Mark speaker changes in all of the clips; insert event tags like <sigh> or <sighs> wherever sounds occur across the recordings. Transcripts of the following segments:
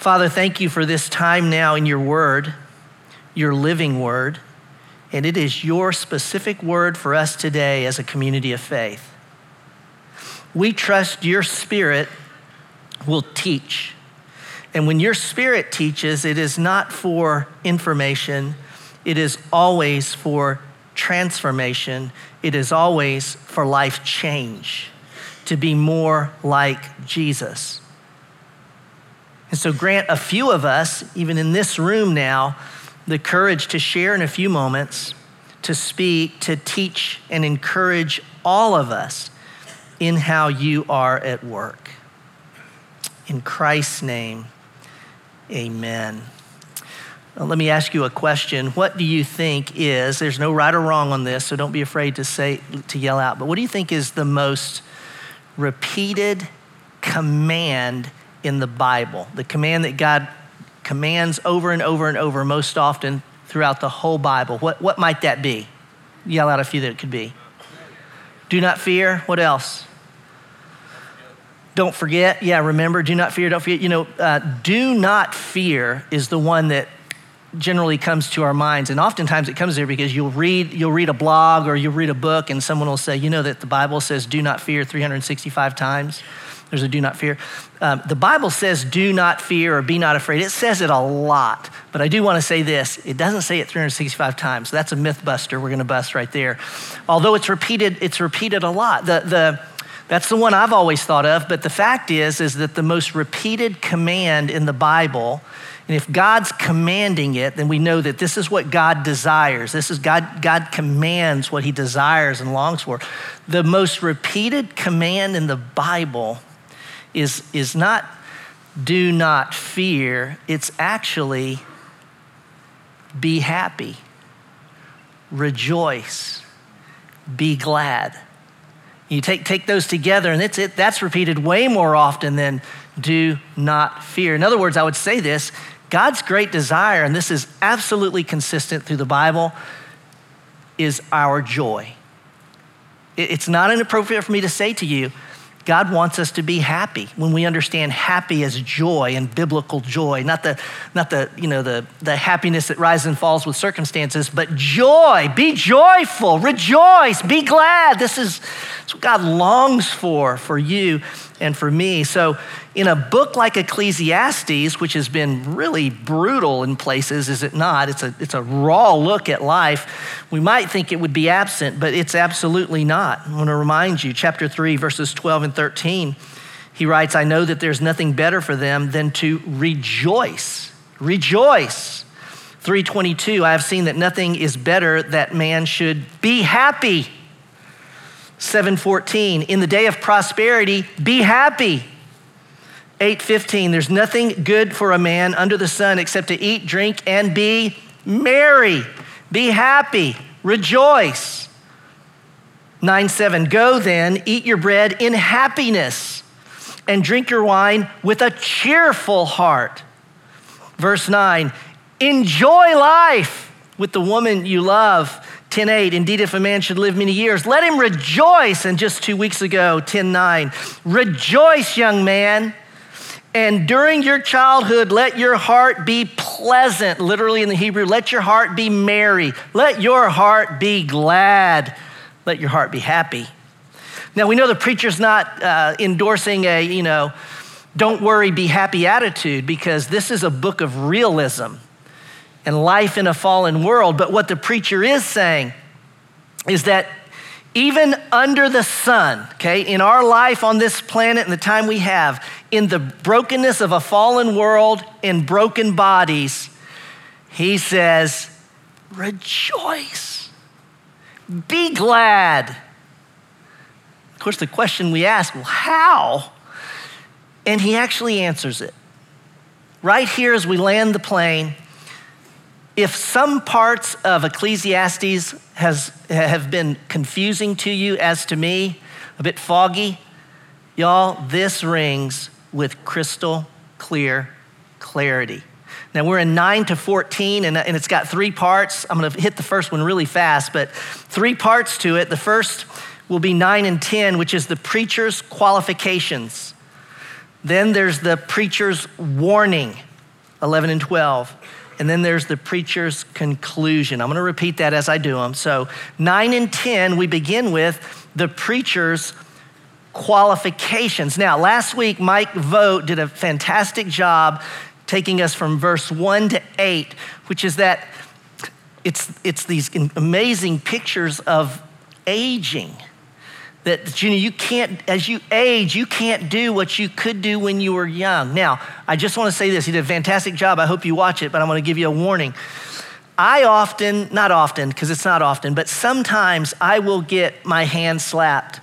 Speaker 1: Father, thank you for this time now in your word, your living word, and it is your specific word for us today as a community of faith. We trust your spirit will teach. And when your spirit teaches, it is not for information, it is always for transformation, it is always for life change, to be more like Jesus. And so, grant a few of us, even in this room now, the courage to share in a few moments, to speak, to teach, and encourage all of us in how you are at work. In Christ's name, amen. Now, let me ask you a question. What do you think is, there's no right or wrong on this, so don't be afraid to say, to yell out, but what do you think is the most repeated command in the Bible? The command that God commands over and over and over most often throughout the whole Bible. What, what might that be? Yell out a few that it could be. Do not fear. What else? Don't forget. Yeah, remember, do not fear, don't forget. You know, uh, do not fear is the one that generally comes to our minds. And oftentimes it comes there because you'll read, you'll read a blog or you'll read a book and someone will say, you know that the Bible says do not fear 365 times. There's a do not fear. Um, the Bible says do not fear or be not afraid. It says it a lot. But I do want to say this it doesn't say it 365 times. That's a myth buster we're going to bust right there. Although it's repeated, it's repeated a lot. The, the, that's the one I've always thought of. But the fact is, is that the most repeated command in the Bible and if God's commanding it, then we know that this is what God desires. This is God, God commands what he desires and longs for. The most repeated command in the Bible is, is not do not fear, it's actually be happy, rejoice, be glad. You take, take those together, and it's it, that's repeated way more often than do not fear. In other words, I would say this God's great desire, and this is absolutely consistent through the Bible, is our joy. It's not inappropriate for me to say to you, God wants us to be happy when we understand happy as joy and biblical joy, not the, not the, you know, the, the happiness that rises and falls with circumstances, but joy. Be joyful, rejoice, be glad. This is what God longs for for you and for me. So, in a book like Ecclesiastes, which has been really brutal in places, is it not? It's a, it's a raw look at life. We might think it would be absent, but it's absolutely not. I want to remind you, chapter 3, verses 12 and 13, he writes, I know that there's nothing better for them than to rejoice. Rejoice. 322, I have seen that nothing is better that man should be happy 7:14 in the day of prosperity be happy 8:15 there's nothing good for a man under the sun except to eat drink and be merry. Be happy. Rejoice. 9:7 go then eat your bread in happiness and drink your wine with a cheerful heart. Verse 9 enjoy life with the woman you love. 10:8 Indeed if a man should live many years let him rejoice. And just 2 weeks ago 10:9 Rejoice young man and during your childhood let your heart be pleasant literally in the Hebrew. Let your heart be merry. Let your heart be glad. Let your heart be happy. Now we know the preacher's not uh, endorsing a you know don't worry be happy attitude because this is a book of realism and life in a fallen world. But what the preacher is saying is that even under the sun, okay, in our life on this planet and the time we have, in the brokenness of a fallen world in broken bodies, he says, rejoice, be glad. Of course, the question we ask, well, how? And he actually answers it. Right here as we land the plane, if some parts of Ecclesiastes has, have been confusing to you, as to me, a bit foggy, y'all, this rings with crystal clear clarity. Now we're in 9 to 14, and, and it's got three parts. I'm going to hit the first one really fast, but three parts to it. The first will be 9 and 10, which is the preacher's qualifications. Then there's the preacher's warning 11 and 12. And then there's the preacher's conclusion. I'm going to repeat that as I do them. So, 9 and 10, we begin with the preacher's qualifications. Now, last week, Mike Vogt did a fantastic job taking us from verse 1 to 8, which is that it's, it's these amazing pictures of aging that you know you can't as you age you can't do what you could do when you were young. Now i just want to say this he did a fantastic job. I hope you watch it but i'm going to give you a warning. I often not often because it's not often but sometimes i will get my hand slapped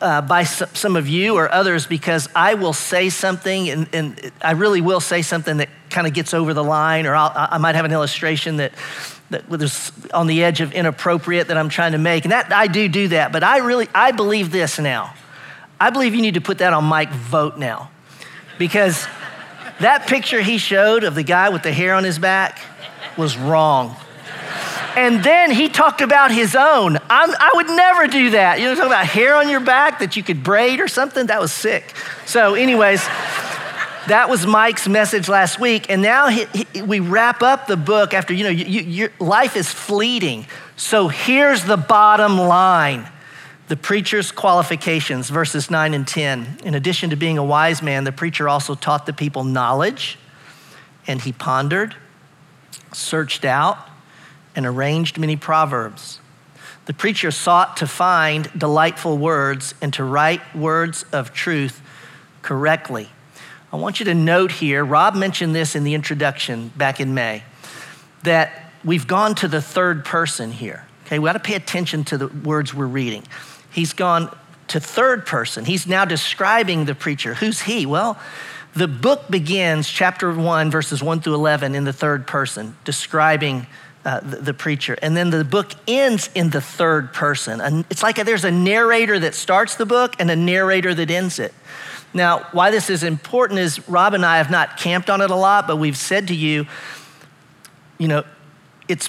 Speaker 1: uh, by some of you or others because i will say something and, and i really will say something that kind of gets over the line or I'll, i might have an illustration that that was on the edge of inappropriate that I'm trying to make. And that I do do that, but I really I believe this now. I believe you need to put that on Mike Vogt now. Because that picture he showed of the guy with the hair on his back was wrong. And then he talked about his own. I'm, i would never do that. You know, talk about hair on your back that you could braid or something. That was sick. So, anyways, that was Mike's message last week. And now he, he, we wrap up the book after, you know, you, your life is fleeting. So here's the bottom line the preacher's qualifications, verses 9 and 10. In addition to being a wise man, the preacher also taught the people knowledge, and he pondered, searched out, and arranged many proverbs. The preacher sought to find delightful words and to write words of truth correctly. I want you to note here, Rob mentioned this in the introduction back in May, that we've gone to the third person here. Okay, we got to pay attention to the words we're reading. He's gone to third person. He's now describing the preacher. Who's he? Well, the book begins, chapter 1, verses 1 through 11, in the third person, describing uh, the, the, preacher. And then the book ends in the third person. And it's like there's a narrator that starts the book and a narrator that ends it. Now, why this is important is Rob and I have not camped on it a lot, but we've said to you, you know, it's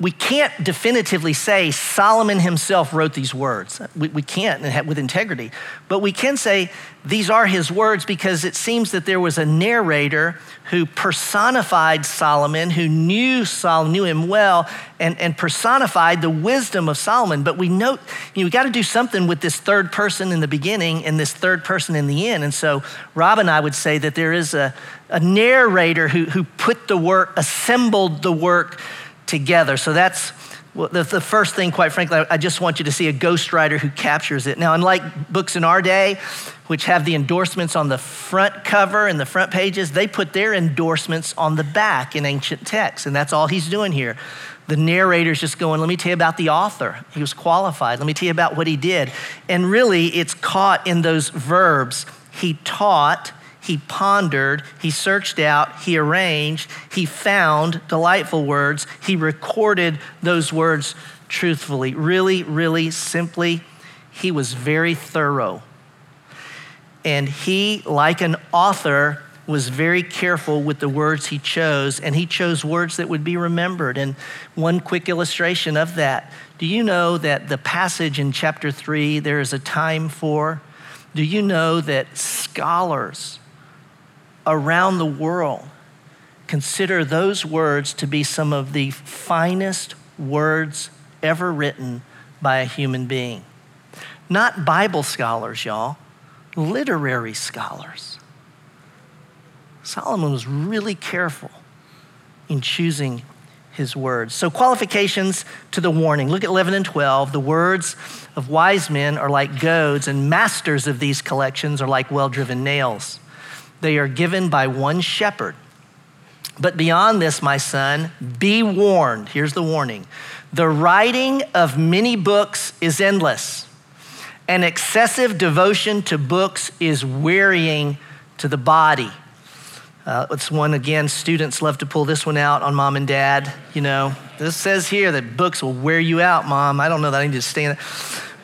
Speaker 1: we can't definitively say Solomon himself wrote these words. We, we can't with integrity. But we can say these are his words because it seems that there was a narrator who personified Solomon, who knew Solomon, knew him well, and, and personified the wisdom of Solomon. But we note, you know, we got to do something with this third person in the beginning and this third person in the end. And so Rob and I would say that there is a, a narrator who, who put the work, assembled the work together. So that's well, the, the, first thing, quite frankly, I just want you to see a ghostwriter who captures it. Now, unlike books in our day, which have the endorsements on the front cover and the front pages, they put their endorsements on the back in ancient texts, and that's all he's doing here. The narrator's just going, let me tell you about the author. He was qualified. Let me tell you about what he did. And really, it's caught in those verbs. He taught, he pondered, he searched out, he arranged, he found delightful words, he recorded those words truthfully. Really, really simply, he was very thorough. And he, like an author, was very careful with the words he chose, and he chose words that would be remembered. And one quick illustration of that do you know that the passage in chapter three there is a time for? Do you know that scholars around the world consider those words to be some of the finest words ever written by a human being. Not Bible scholars, y'all, literary scholars. Solomon was really careful in choosing his words. So, qualifications to the warning. Look at 11 and 12. The words of wise men are like goads, and masters of these collections are like well driven nails. They are given by one shepherd. But beyond this, my son, be warned. Here's the warning the writing of many books is endless, and excessive devotion to books is wearying to the body. Uh, it's one, again, students love to pull this one out on mom and dad. You know, this says here that books will wear you out, mom. I don't know that I need to stand. it.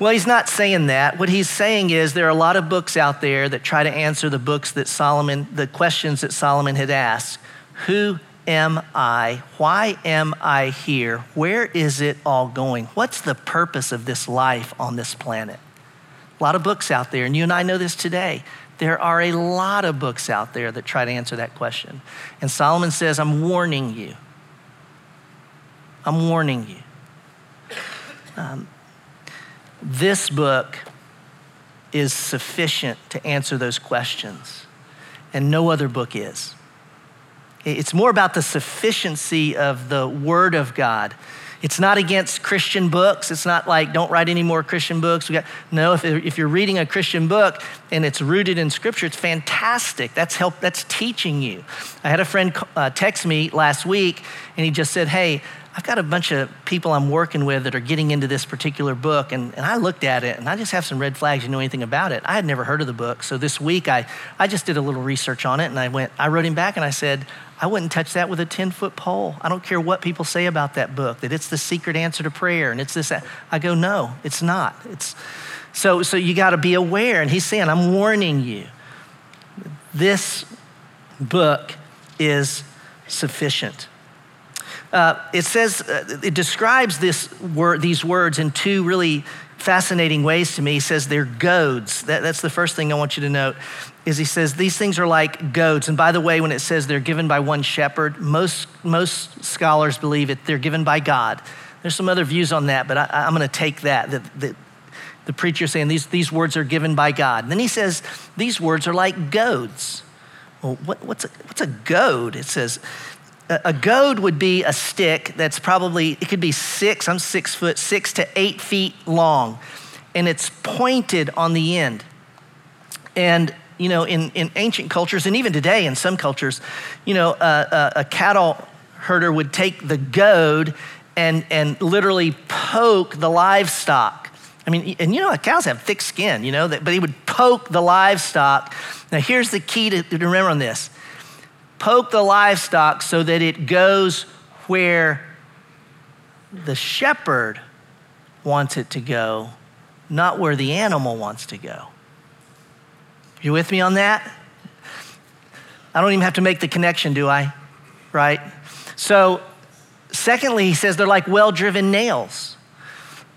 Speaker 1: Well, he's not saying that. What he's saying is there are a lot of books out there that try to answer the books that Solomon, the questions that Solomon had asked. Who am I? Why am I here? Where is it all going? What's the purpose of this life on this planet? A lot of books out there, and you and I know this today. There are a lot of books out there that try to answer that question. And Solomon says, I'm warning you. I'm warning you. Um, this book is sufficient to answer those questions, and no other book is. It's more about the sufficiency of the Word of God. It's not against Christian books. It's not like, don't write any more Christian books. We got, no, if, if you're reading a Christian book and it's rooted in Scripture, it's fantastic. That's help, that's teaching you. I had a friend uh, text me last week and he just said, hey, I've got a bunch of people I'm working with that are getting into this particular book, and, and I looked at it and I just have some red flags. You know anything about it? I had never heard of the book. So this week I, I just did a little research on it and I went, I wrote him back and I said, I wouldn't touch that with a 10 foot pole. I don't care what people say about that book, that it's the secret answer to prayer and it's this. I go, no, it's not. It's, so, so you got to be aware. And he's saying, I'm warning you. This book is sufficient. Uh, it says, uh, it describes this these words in two really fascinating ways to me. He says they're goads. That, that's the first thing I want you to note is he says these things are like goads. And by the way, when it says they're given by one shepherd, most, most scholars believe it they're given by God. There's some other views on that, but I, am going to take that the preacher saying these, these words are given by God. And then he says these words are like goads. Well, what, what's, a, what's a goad? It says a, goad would be a stick that's probably, it could be six, I'm six foot, six to eight feet long, and it's pointed on the end. And you know, in, in ancient cultures, and even today in some cultures, you know, a, a cattle herder would take the goad and, and literally poke the livestock. I mean, and you know, cows have thick skin, you know, but he would poke the livestock. Now, here's the key to, to remember on this poke the livestock so that it goes where the shepherd wants it to go, not where the animal wants to go. You with me on that? I don't even have to make the connection, do I? Right? So, secondly, he says they're like well driven nails.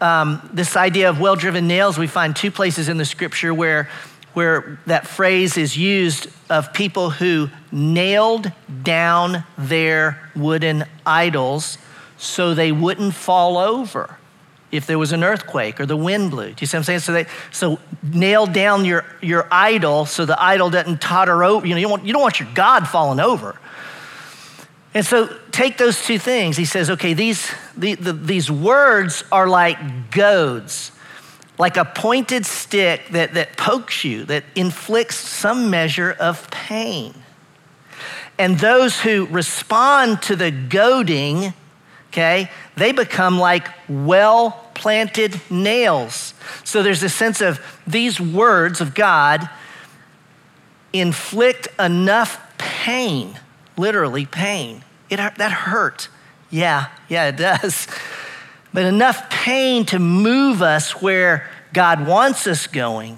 Speaker 1: Um, this idea of well driven nails, we find two places in the scripture where, where that phrase is used of people who nailed down their wooden idols so they wouldn't fall over if there was an earthquake or the wind blew. Do you see what I'm saying? So, they, so nail down your, your idol so the idol doesn't totter over. You know, you don't, want, you don't want your God falling over. And so take those two things. He says, okay, these, the, the, these words are like goads, like a pointed stick that, that pokes you, that inflicts some measure of pain. And those who respond to the goading, okay, they become like well planted nails. So there's a sense of these words of God inflict enough pain, literally pain. It, that hurt. Yeah, yeah, it does. <laughs> But enough pain to move us where God wants us going.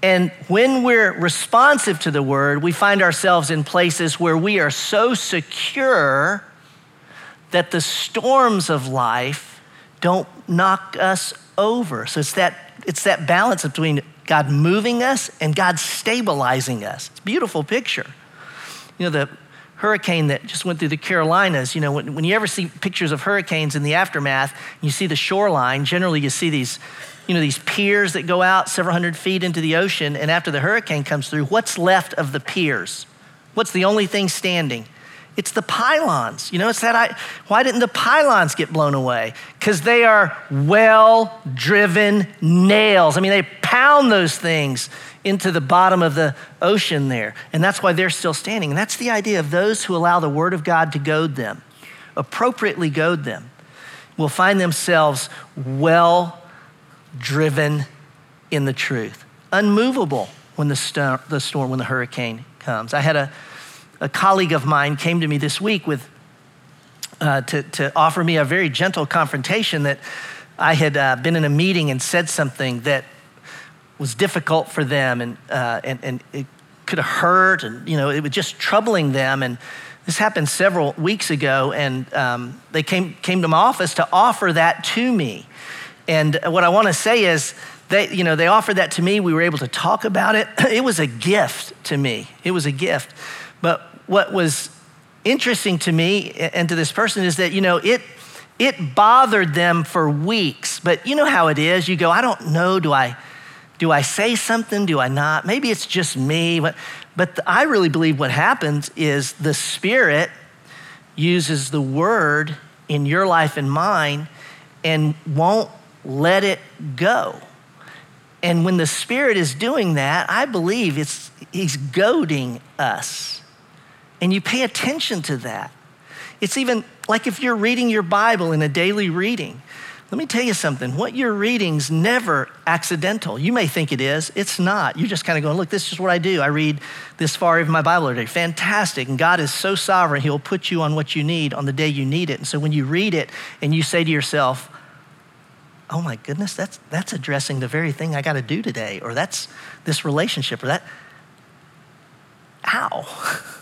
Speaker 1: And when we're responsive to the word, we find ourselves in places where we are so secure that the storms of life don't knock us over. So it's that, it's that balance between God moving us and God stabilizing us. It's a beautiful picture. You know, the hurricane that just went through the Carolinas, you know, when, when you ever see pictures of hurricanes in the aftermath, you see the shoreline, generally you see these, you know, these piers that go out several hundred feet into the ocean, and after the hurricane comes through, what's left of the piers? What's the only thing standing? It's the pylons. You know, it's that I, why didn't the pylons get blown away? Because they are well driven nails. I mean, they pound those things into the bottom of the ocean there. And that's why they're still standing. And that's the idea of those who allow the word of God to goad them, appropriately goad them, will find themselves well driven in the truth, unmovable when the, storm, the storm, when the hurricane comes. I had a a colleague of mine came to me this week with uh, to, to offer me a very gentle confrontation that I had uh, been in a meeting and said something that was difficult for them and, uh, and, and it could have hurt and you know it was just troubling them and this happened several weeks ago and um, they came, came to my office to offer that to me and what i want to say is they, you know, they offered that to me. We were able to talk about it. <clears throat> It was a gift to me. It was a gift. But what was interesting to me and to this person is that, you know, it, it bothered them for weeks. But you know how it is. You go, I don't know. Do I, do I say something? Do I not? Maybe it's just me. But, but I really believe what happens is the Spirit uses the word in your life and mine and won't let it go. And when the Spirit is doing that, I believe it's, He's goading us. And you pay attention to that. It's even like if you're reading your Bible in a daily reading. Let me tell you something. What you're reading's never accidental. You may think it is. It's not. You're just kind of going, look, this is what I do. I read this far of my Bible every day. Fantastic. And God is so sovereign, He'll put you on what you need on the day you need it. And so when you read it and you say to yourself, oh my goodness, that's, that's addressing the very thing I got to do today, or that's this relationship, or that, ow. <laughs>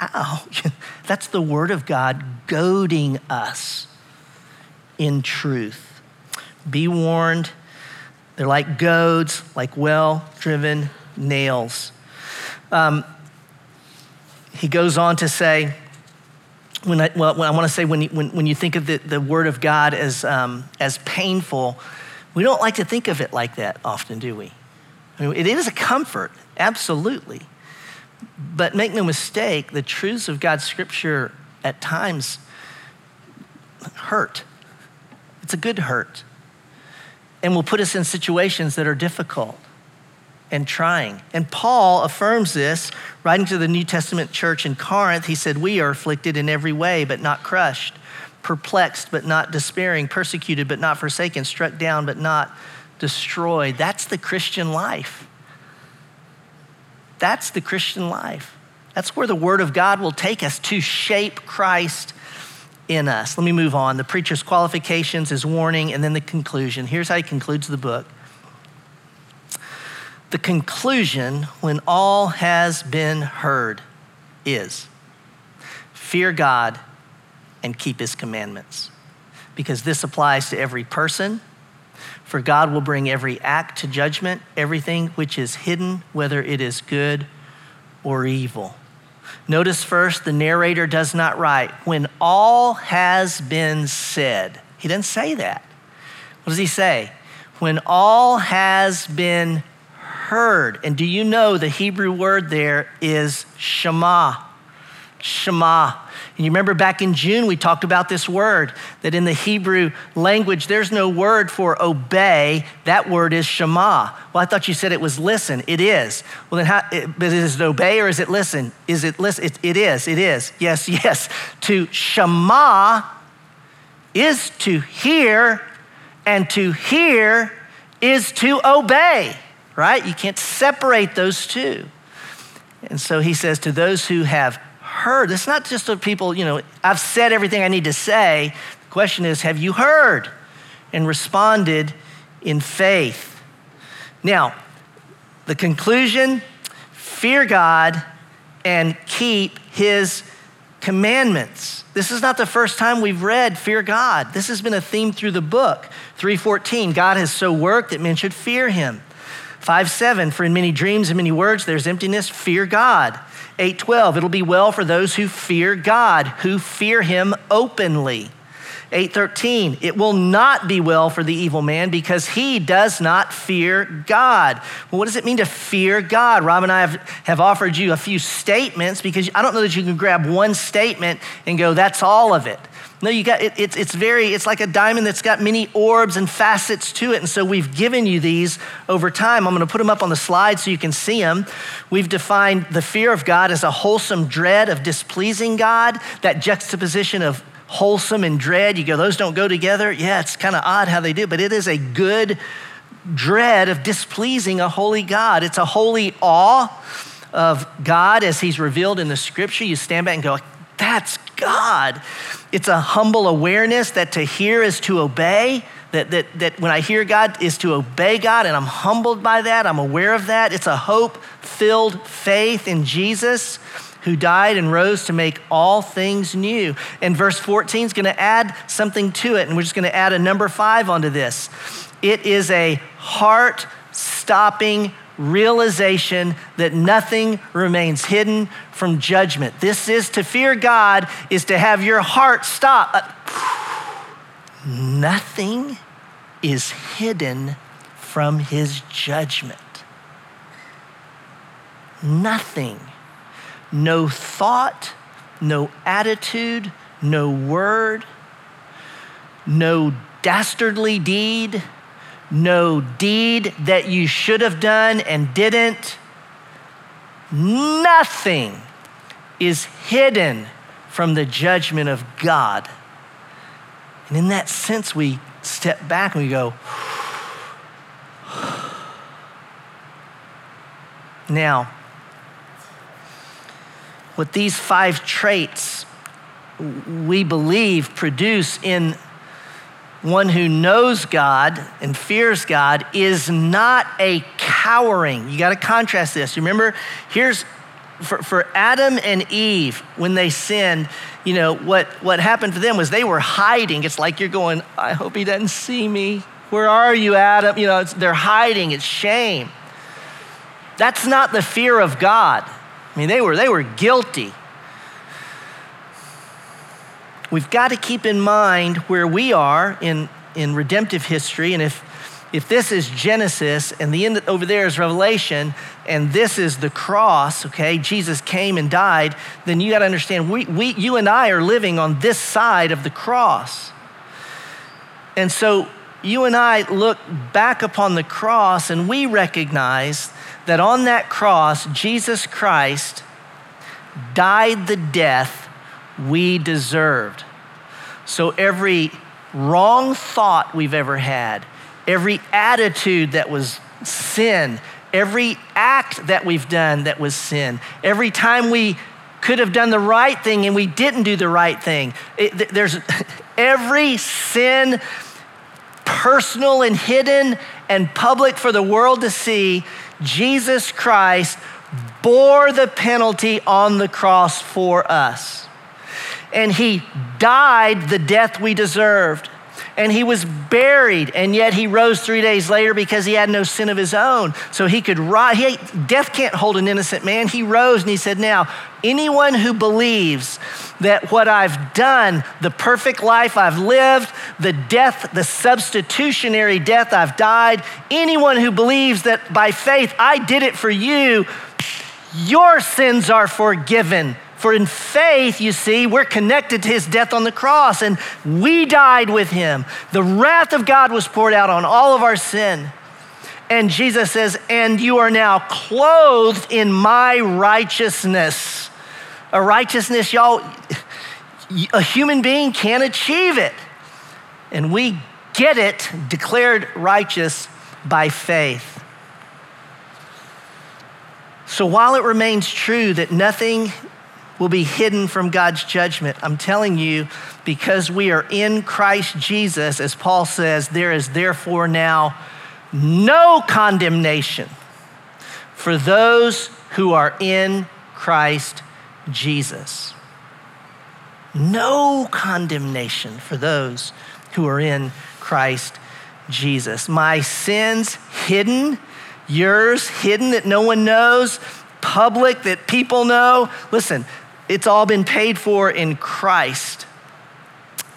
Speaker 1: Ow. <laughs> That's the Word of God goading us in truth. Be warned. They're like goads, like well driven nails. Um, he goes on to say, when I, well, I want to say when you, when, when you think of the, the Word of God as, um, as painful, we don't like to think of it like that often, do we? I mean, it is a comfort, absolutely. But make no mistake, the truths of God's Scripture at times hurt. It's a good hurt. And will put us in situations that are difficult and trying. And Paul affirms this, writing to the New Testament church in Corinth. He said, We are afflicted in every way, but not crushed, perplexed, but not despairing, persecuted, but not forsaken, struck down, but not destroyed. That's the Christian life. That's the Christian life. That's where the Word of God will take us to shape Christ in us. Let me move on. The preacher's qualifications, his warning, and then the conclusion. Here's how he concludes the book the conclusion, when all has been heard, is fear God and keep his commandments. Because this applies to every person. For God will bring every act to judgment, everything which is hidden, whether it is good or evil. Notice first, the narrator does not write, when all has been said. He doesn't say that. What does he say? When all has been heard. And do you know the Hebrew word there is shema? Shema. And you remember back in June, we talked about this word that in the Hebrew language, there's no word for obey. That word is shema. Well, I thought you said it was listen. It is. Well, then, how, but is it obey or is it listen? Is it listen? It, it is. It is. Yes, <laughs> yes. To shema is to hear, and to hear is to obey right? You can't separate those two. And so he says to those who have heard, it's not just the people, you know, I've said everything I need to say. The question is, have you heard and responded in faith? Now, the conclusion fear God and keep his commandments. This is not the first time we've read fear God. This has been a theme through the book. 314, God has so worked that men should fear him. 5 7, for in many dreams and many words there's emptiness, fear God. 8 12, it'll be well for those who fear God, who fear him openly. 8:13 It will not be well for the evil man because he does not fear God. Well, what does it mean to fear God? Rob and I have, have offered you a few statements because I don't know that you can grab one statement and go that's all of it. No, you got it, it's it's very it's like a diamond that's got many orbs and facets to it, and so we've given you these over time. I'm going to put them up on the slide so you can see them. We've defined the fear of God as a wholesome dread of displeasing God. That juxtaposition of wholesome and dread, you go, those don't go together. Yeah, it's kind of odd how they do, but it is a good dread of displeasing a holy God. It's a holy awe of God as He's revealed in the Scripture. You stand back and go, that's God. It's a humble awareness that to hear is to obey. That, that, that when I hear God is to obey God, and I'm humbled by that, I'm aware of that. It's a hope filled faith in Jesus who died and rose to make all things new. And verse 14 is going to add something to it, and we're just going to add a number five onto this. It is a heart stopping realization that nothing remains hidden from judgment. This is to fear God, is to have your heart stop. Uh, nothing is hidden from his judgment. Nothing. No thought, no attitude, no word, no dastardly deed no deed that you should have done and didn't. Nothing is hidden from the judgment of God. And in that sense, we step back and we go, <sighs> now, what these five traits we believe produce in one who knows God and fears God is not a cowering. You got to contrast this. Remember, here's for, for Adam and Eve, when they sinned, you know, what, what happened for them was they were hiding. It's like you're going, I hope he doesn't see me. Where are you, Adam? You know, they're hiding. It's shame. That's not the fear of God. I mean, they were, they were guilty we've got to keep in mind where we are in, in redemptive history. And if, if this is Genesis and the end over there is Revelation and this is the cross, okay, Jesus came and died, then you got to understand we, we, you and I are living on this side of the cross. And so you and I look back upon the cross and we recognize that on that cross, Jesus Christ died the death we deserved. So every wrong thought we've ever had, every attitude that was sin, every act that we've done that was sin, every time we could have done the right thing and we didn't do the right thing, it, there's <laughs> every sin, personal and hidden and public for the world to see, Jesus Christ bore the penalty on the cross for us and he died the death we deserved. And he was buried, and yet he rose three days later because he had no sin of his own. So he could rise. He, death can't hold an innocent man. He rose and he said, Now, anyone who believes that what I've done, the perfect life I've lived, the death, the substitutionary death I've died, anyone who believes that by faith I did it for you, your sins are forgiven for in faith, you see, we're connected to his death on the cross and we died with him. The wrath of God was poured out on all of our sin. And Jesus says, And you are now clothed in my righteousness. A righteousness, y'all, a human being can't achieve it. And we get it declared righteous by faith. So while it remains true that nothing will be hidden from God's judgment. I'm telling you, because we are in Christ Jesus, as Paul says, there is therefore now no condemnation for those who are in Christ Jesus. No condemnation for those who are in Christ Jesus. My sins hidden, yours hidden that no one knows, public that people know. Listen, it's all been paid for in Christ.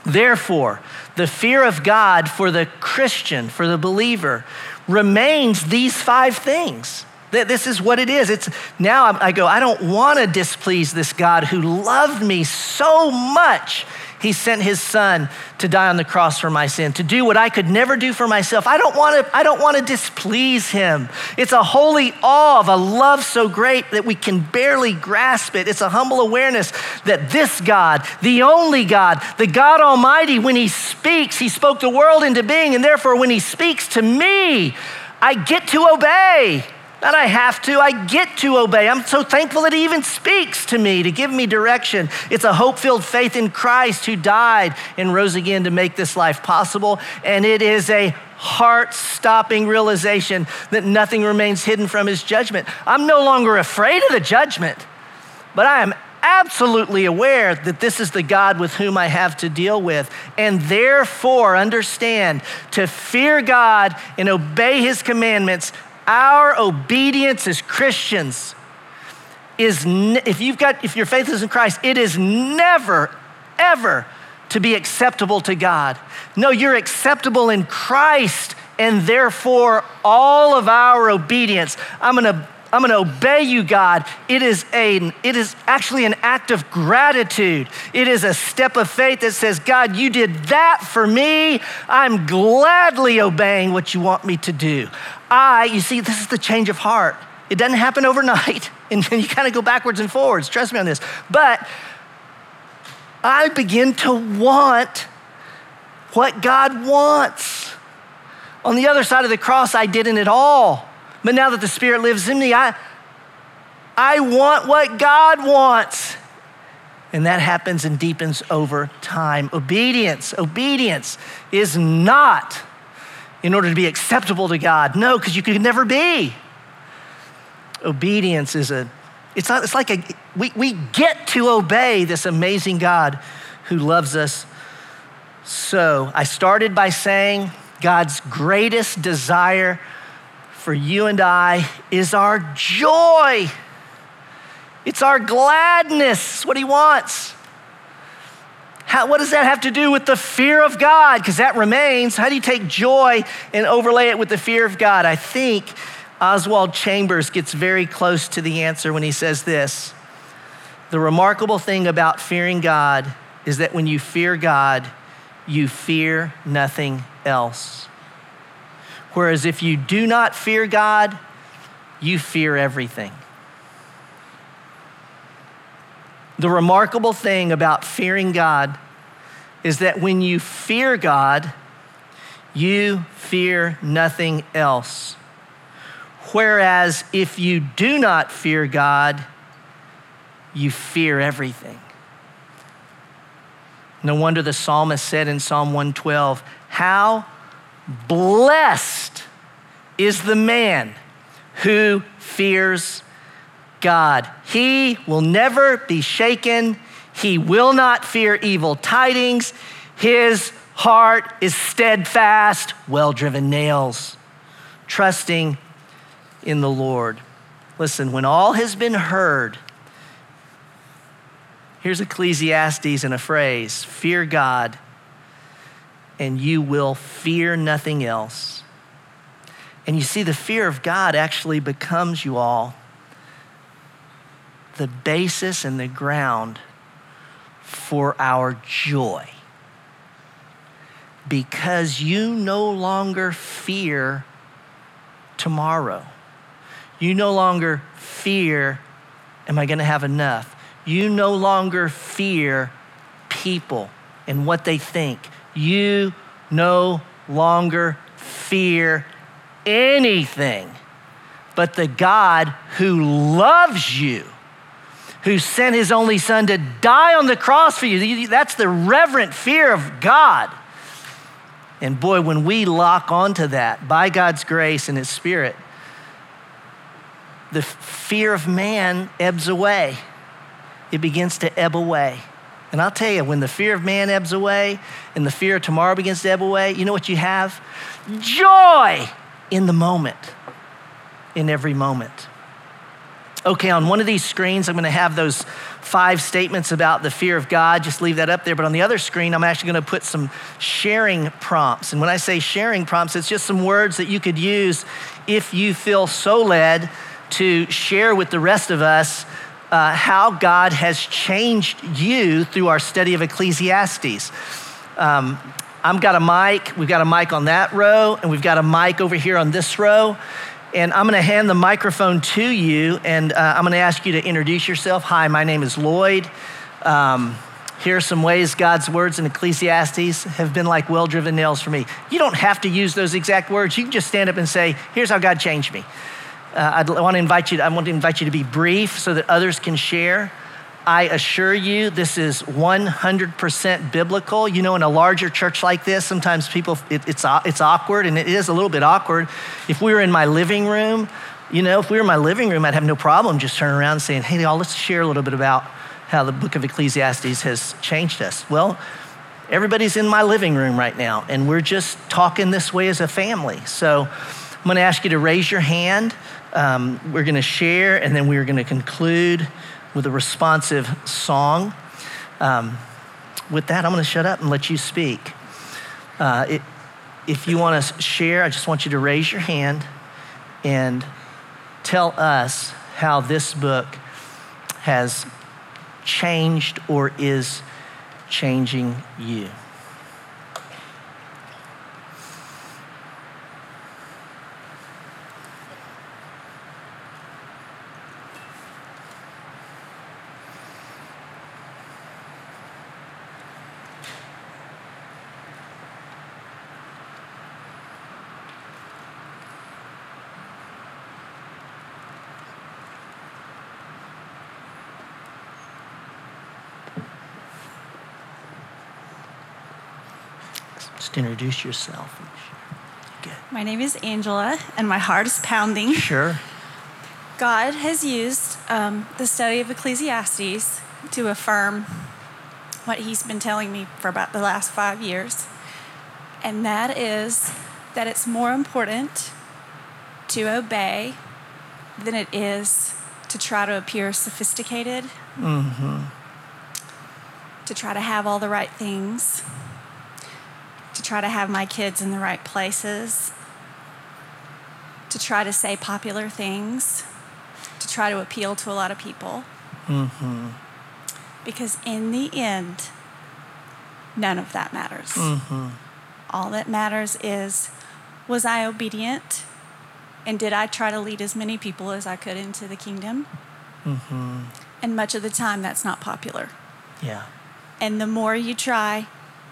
Speaker 1: Therefore, the fear of God for the Christian, for the believer, remains these five things. This is what it is. It's now I go, I don't want to displease this God who loved me so much he sent his son to die on the cross for my sin, to do what I could never do for myself. I don't want to, I don't want to displease him. It's a holy awe of a love so great that we can barely grasp it. It's a humble awareness that this God, the only God, the God Almighty, when he speaks, he spoke the world into being, and therefore when he speaks to me, I get to obey. Not I have to, I get to obey. I'm so thankful that He even speaks to me to give me direction. It's a hope filled faith in Christ who died and rose again to make this life possible. And it is a heart stopping realization that nothing remains hidden from His judgment. I'm no longer afraid of the judgment, but I am absolutely aware that this is the God with whom I have to deal with. And therefore, understand to fear God and obey his commandments, our obedience as Christians is, if you've got, if your faith is in Christ, it is never, ever to be acceptable to God. No, you're acceptable in Christ, and therefore all of our obedience. I'm gonna I'm going to obey you, God. It is, a, it is actually an act of gratitude. It is a step of faith that says, God, you did that for me. I'm gladly obeying what you want me to do. I, you see, this is the change of heart. It doesn't happen overnight, <laughs> and you kind of go backwards and forwards. Trust me on this. But I begin to want what God wants. On the other side of the cross, I didn't at all. But now that the Spirit lives in me, I, I want what God wants. And that happens and deepens over time. Obedience, obedience is not in order to be acceptable to God. No, because you could never be. Obedience is a, it's not, it's like a, we, we get to obey this amazing God who loves us so. I started by saying God's greatest desire for you and I is our joy. It's our gladness, what He wants. How, what does that have to do with the fear of God? Because that remains. How do you take joy and overlay it with the fear of God? I think Oswald Chambers gets very close to the answer when he says this The remarkable thing about fearing God is that when you fear God, you fear nothing else. Whereas if you do not fear God, you fear everything. The remarkable thing about fearing God is that when you fear God, you fear nothing else. Whereas if you do not fear God, you fear everything. No wonder the psalmist said in Psalm 112, How Blessed is the man who fears God. He will never be shaken. He will not fear evil tidings. His heart is steadfast, well driven nails, trusting in the Lord. Listen, when all has been heard, here's Ecclesiastes in a phrase fear God and you will fear nothing else. And you see, the fear of God actually becomes you all the basis and the ground for our joy. Because you no longer fear tomorrow. You no longer fear, am I going to have enough? You no longer fear people and what they think you no longer fear anything but the God who loves you, who sent his only son to die on the cross for you. That's the reverent fear of God. And boy, when we lock onto that by God's grace and his spirit, the fear of man ebbs away. It begins to ebb away. And I'll tell you, when the fear of man ebbs away and the fear of tomorrow begins to ebb away, you know what you have? Joy in the moment, in every moment. Okay, on one of these screens, I'm going to have those five statements about the fear of God. Just leave that up there. But on the other screen, I'm actually going to put some sharing prompts. And when I say sharing prompts, it's just some words that you could use if you feel so led to share with the rest of us uh, how God has changed you through our study of Ecclesiastes. Um, I've got a mic, we've got a mic on that row, and we've got a mic over here on this row. And I'm gonna hand the microphone to you, and uh, I'm gonna ask you to introduce yourself. Hi, my name is Lloyd. Um, here are some ways God's words in Ecclesiastes have been like well driven nails for me. You don't have to use those exact words. You can just stand up and say, Here's how God changed me. Uh, I want to invite you. I want to invite you to be brief so that others can share. I assure you, this is 100% biblical. You know, in a larger church like this, sometimes people, it, it's, it's awkward, and it is a little bit awkward. If we were in my living room, you know, if we were in my living room, I'd have no problem just turning around and saying, hey, y'all, let's share a little bit about how the book of Ecclesiastes has changed us? Well, everybody's in my living room right now, and we're just talking this way as a family. So I'm going to ask you to raise your hand. Um, we're going to share, and then we're going to conclude with a responsive song. Um, with that, I'm going to shut up and let you speak. Uh, it, if you want to share, I just want you to raise your hand and tell us how this book has changed or is changing you. Just introduce yourself.
Speaker 2: Good. My name is Angela, and my heart is pounding.
Speaker 1: Sure.
Speaker 2: God has used um, the study of Ecclesiastes to affirm what He's been telling me for about the last five years, and that is that it's more important to obey than it is to try to appear sophisticated,
Speaker 1: mm-hmm.
Speaker 2: to try to have all the right things try to have my kids in the right places, to try to say popular things, to try to appeal to a lot of people.
Speaker 1: Mm-hmm.
Speaker 2: Because in the end, none of that matters.
Speaker 1: Mm-hmm.
Speaker 2: All that matters is was I obedient? And did I try to lead as many people as I could into the kingdom?
Speaker 1: Mm-hmm.
Speaker 2: And much of the time, that's not popular.
Speaker 1: Yeah.
Speaker 2: And the more you try,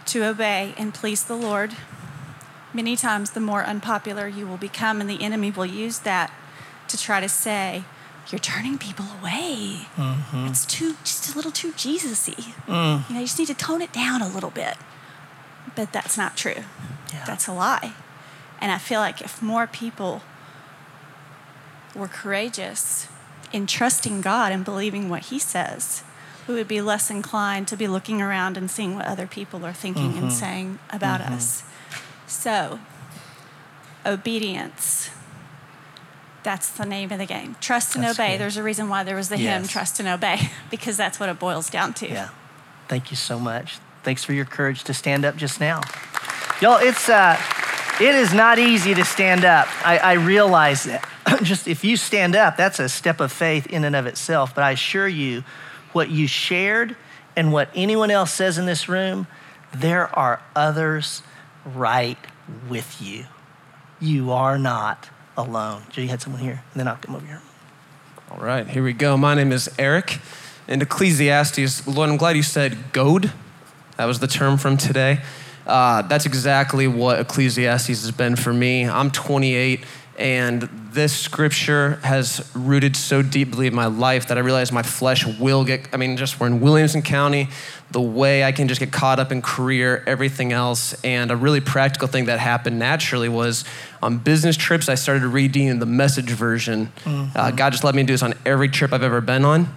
Speaker 2: to obey and please the Lord, many times the more unpopular you will become, and the enemy will use that to try to say, You're turning people away.
Speaker 1: Mm-hmm.
Speaker 2: It's too, just a little too Jesus y.
Speaker 1: Mm.
Speaker 2: You know, you just need to tone it down a little bit. But that's not true.
Speaker 1: Yeah.
Speaker 2: That's a lie. And I feel like if more people were courageous in trusting God and believing what He says, we would be less inclined to be looking around and seeing what other people are thinking
Speaker 1: mm-hmm.
Speaker 2: and saying about
Speaker 1: mm-hmm.
Speaker 2: us. So, obedience. That's the name of the game. Trust and
Speaker 1: that's
Speaker 2: obey.
Speaker 1: Good.
Speaker 2: There's a reason why there was the
Speaker 1: yes.
Speaker 2: hymn, Trust and Obey, <laughs> because that's what it boils down to.
Speaker 1: Yeah. Thank you so much. Thanks for your courage to stand up just now. Y'all, it's uh it is not easy to stand up. I, I realize that. <clears throat> just if you stand up, that's a step of faith in and of itself. But I assure you, what you shared and what anyone else says in this room, there are others right with you. You are not alone. Joe, you had someone here, and then I'll come over here.
Speaker 3: All right, here we go. My name is Eric. And Ecclesiastes, Lord, I'm glad you said goad. That was the term from today. Uh, that's exactly what Ecclesiastes has been for me. I'm 28 and this scripture has rooted so deeply in my life that I realize my flesh will get, I mean, just we're in Williamson County, the way I can just get caught up in career, everything else. And a really practical thing that happened naturally was on business trips, I started reading the message version.
Speaker 1: Mm-hmm.
Speaker 3: Uh, God just let me do this on every trip I've ever been on.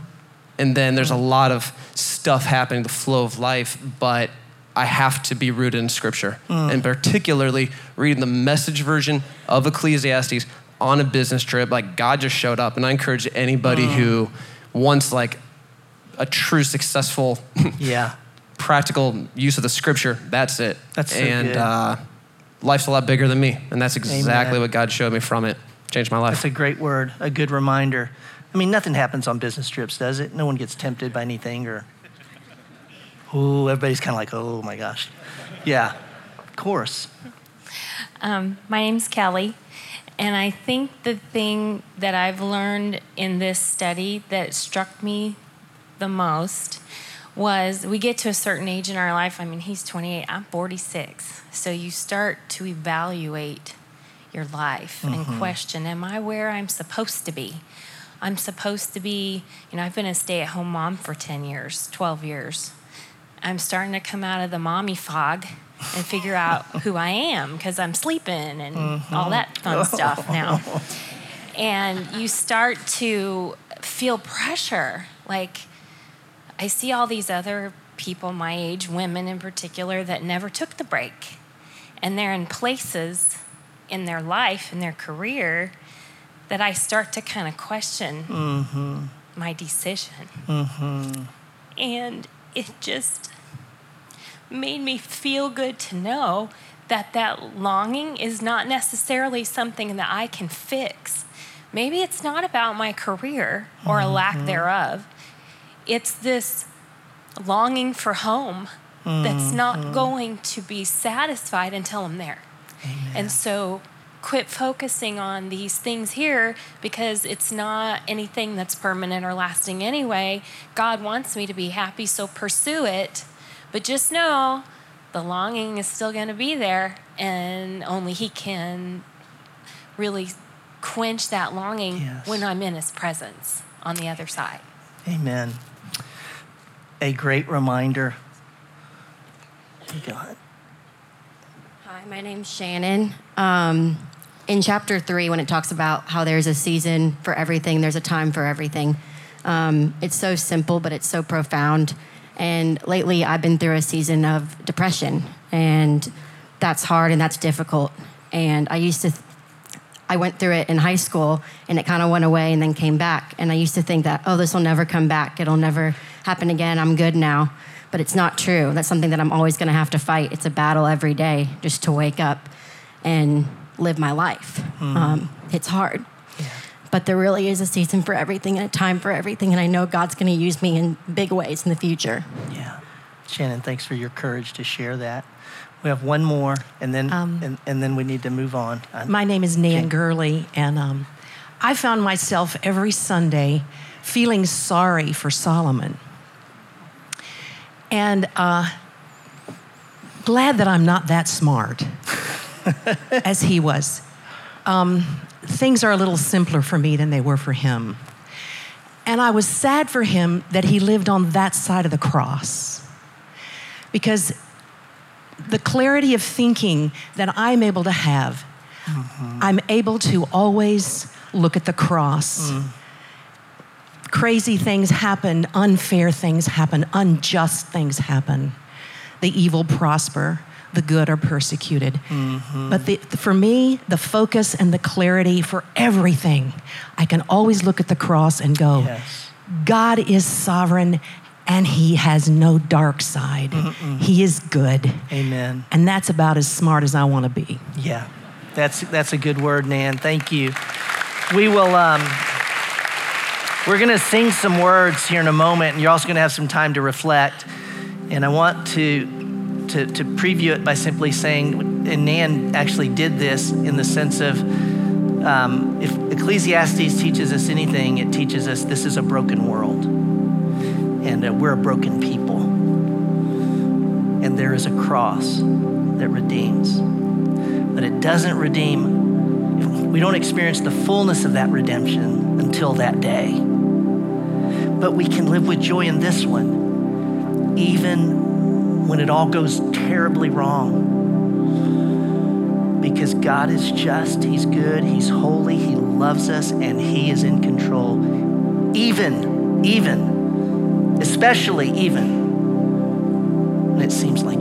Speaker 3: And then there's a lot of stuff happening, the flow of life, but I have to be rooted in scripture.
Speaker 1: Mm.
Speaker 3: And particularly reading the message version of Ecclesiastes on a business trip. Like God just showed up. And I encourage anybody
Speaker 1: mm.
Speaker 3: who wants like a true successful <laughs>
Speaker 1: yeah.
Speaker 3: practical use of the scripture, that's it.
Speaker 1: That's so
Speaker 3: and
Speaker 1: good.
Speaker 3: Uh, life's a lot bigger than me. And that's exactly
Speaker 1: Amen.
Speaker 3: what God showed me from it. Changed my life.
Speaker 1: That's a great word, a good reminder. I mean, nothing happens on business trips, does it? No one gets tempted by anything or oh, everybody's kind of like, oh my gosh. Yeah, of course.
Speaker 4: Um, my name's Kelly, and I think the thing that I've learned in this study that struck me the most was we get to a certain age in our life. I mean, he's 28, I'm 46. So you start to evaluate your life mm-hmm. and question Am I where I'm supposed to be? I'm supposed to be, you know, I've been a stay at home mom for 10 years, 12 years. I'm starting to come out of the mommy fog and figure out <laughs> who I am because I'm sleeping and mm-hmm. all that fun <laughs> stuff now. And you start to feel pressure like, I see all these other people my age, women in particular, that never took the break. And they're in places in their life, in their career, that I start to kind of question
Speaker 1: Mm-hmm.
Speaker 4: my decision.
Speaker 1: Mm-hmm.
Speaker 4: And it just made me feel good to know that that longing is not necessarily something that I can fix. Maybe it's not about my career or a lack mm-hmm. thereof. It's this longing for home that's not mm-hmm. going to be satisfied until I'm there. And so quit focusing on these things here because it's not anything that's permanent or lasting anyway. God wants me to be happy, so pursue it. But just know the longing is still going to be there, and only He can really quench that longing
Speaker 1: Yes.
Speaker 4: when I'm in His presence on the other side.
Speaker 1: Amen. A great reminder. Go ahead.
Speaker 5: Hi, my name's Shannon. Um, in chapter three, when it talks about how there's a season for everything, there's a time for everything. Um, it's so simple, but it's so profound. And lately, I've been through a season of depression, and that's hard and that's difficult. And I used to, I went through it in high school, and it kind of went away and then came back. And I used to think that, oh, this will never come back. It'll never happen again. I'm good now. But it's not true. That's something that I'm always going to have to fight. It's a battle every day just to wake up and live my life. Um, it's hard. But there really is a season for everything and a time for everything. And I know God's going to use me in big ways in the future.
Speaker 1: Yeah. Shannon, thanks for your courage to share that. We have one more, and then
Speaker 6: Um,
Speaker 1: and, and then we need to move on.
Speaker 6: My name is Nan
Speaker 1: Okay.
Speaker 6: Gurley, and um, I found myself every Sunday feeling sorry for Solomon. And uh, glad that I'm not that smart <laughs> <laughs> as he was. Um, things are a little simpler for me than they were for him. And I was sad for him that he lived on that side of the cross. Because the clarity of thinking that I'm able to have, I'm able to always look at the cross. Crazy things happen, unfair things happen, unjust things happen. The evil prosper, the good are persecuted. But the, for me, the focus and the clarity for everything, I can always look at the cross and go,
Speaker 1: Yes.
Speaker 6: God is sovereign and he has no dark side. He is good.
Speaker 1: Amen.
Speaker 6: And that's about as smart as I want to be.
Speaker 1: Yeah, that's that's a good word, Nan. Thank you. We will. Um, we're going to sing some words here in a moment, and you're also going to have some time to reflect. And I want to, to to preview it by simply saying, and Nan actually did this in the sense of, um, if Ecclesiastes teaches us anything, it teaches us this is a broken world, and uh, we're a broken people, and there is a cross that redeems but it doesn't redeem. We don't experience the fullness of that redemption until that day. But we can live with joy in this one, even when it all goes terribly wrong. Because God is just, He's good, He's holy, He loves us, and He is in control. Even, even, especially even when it seems like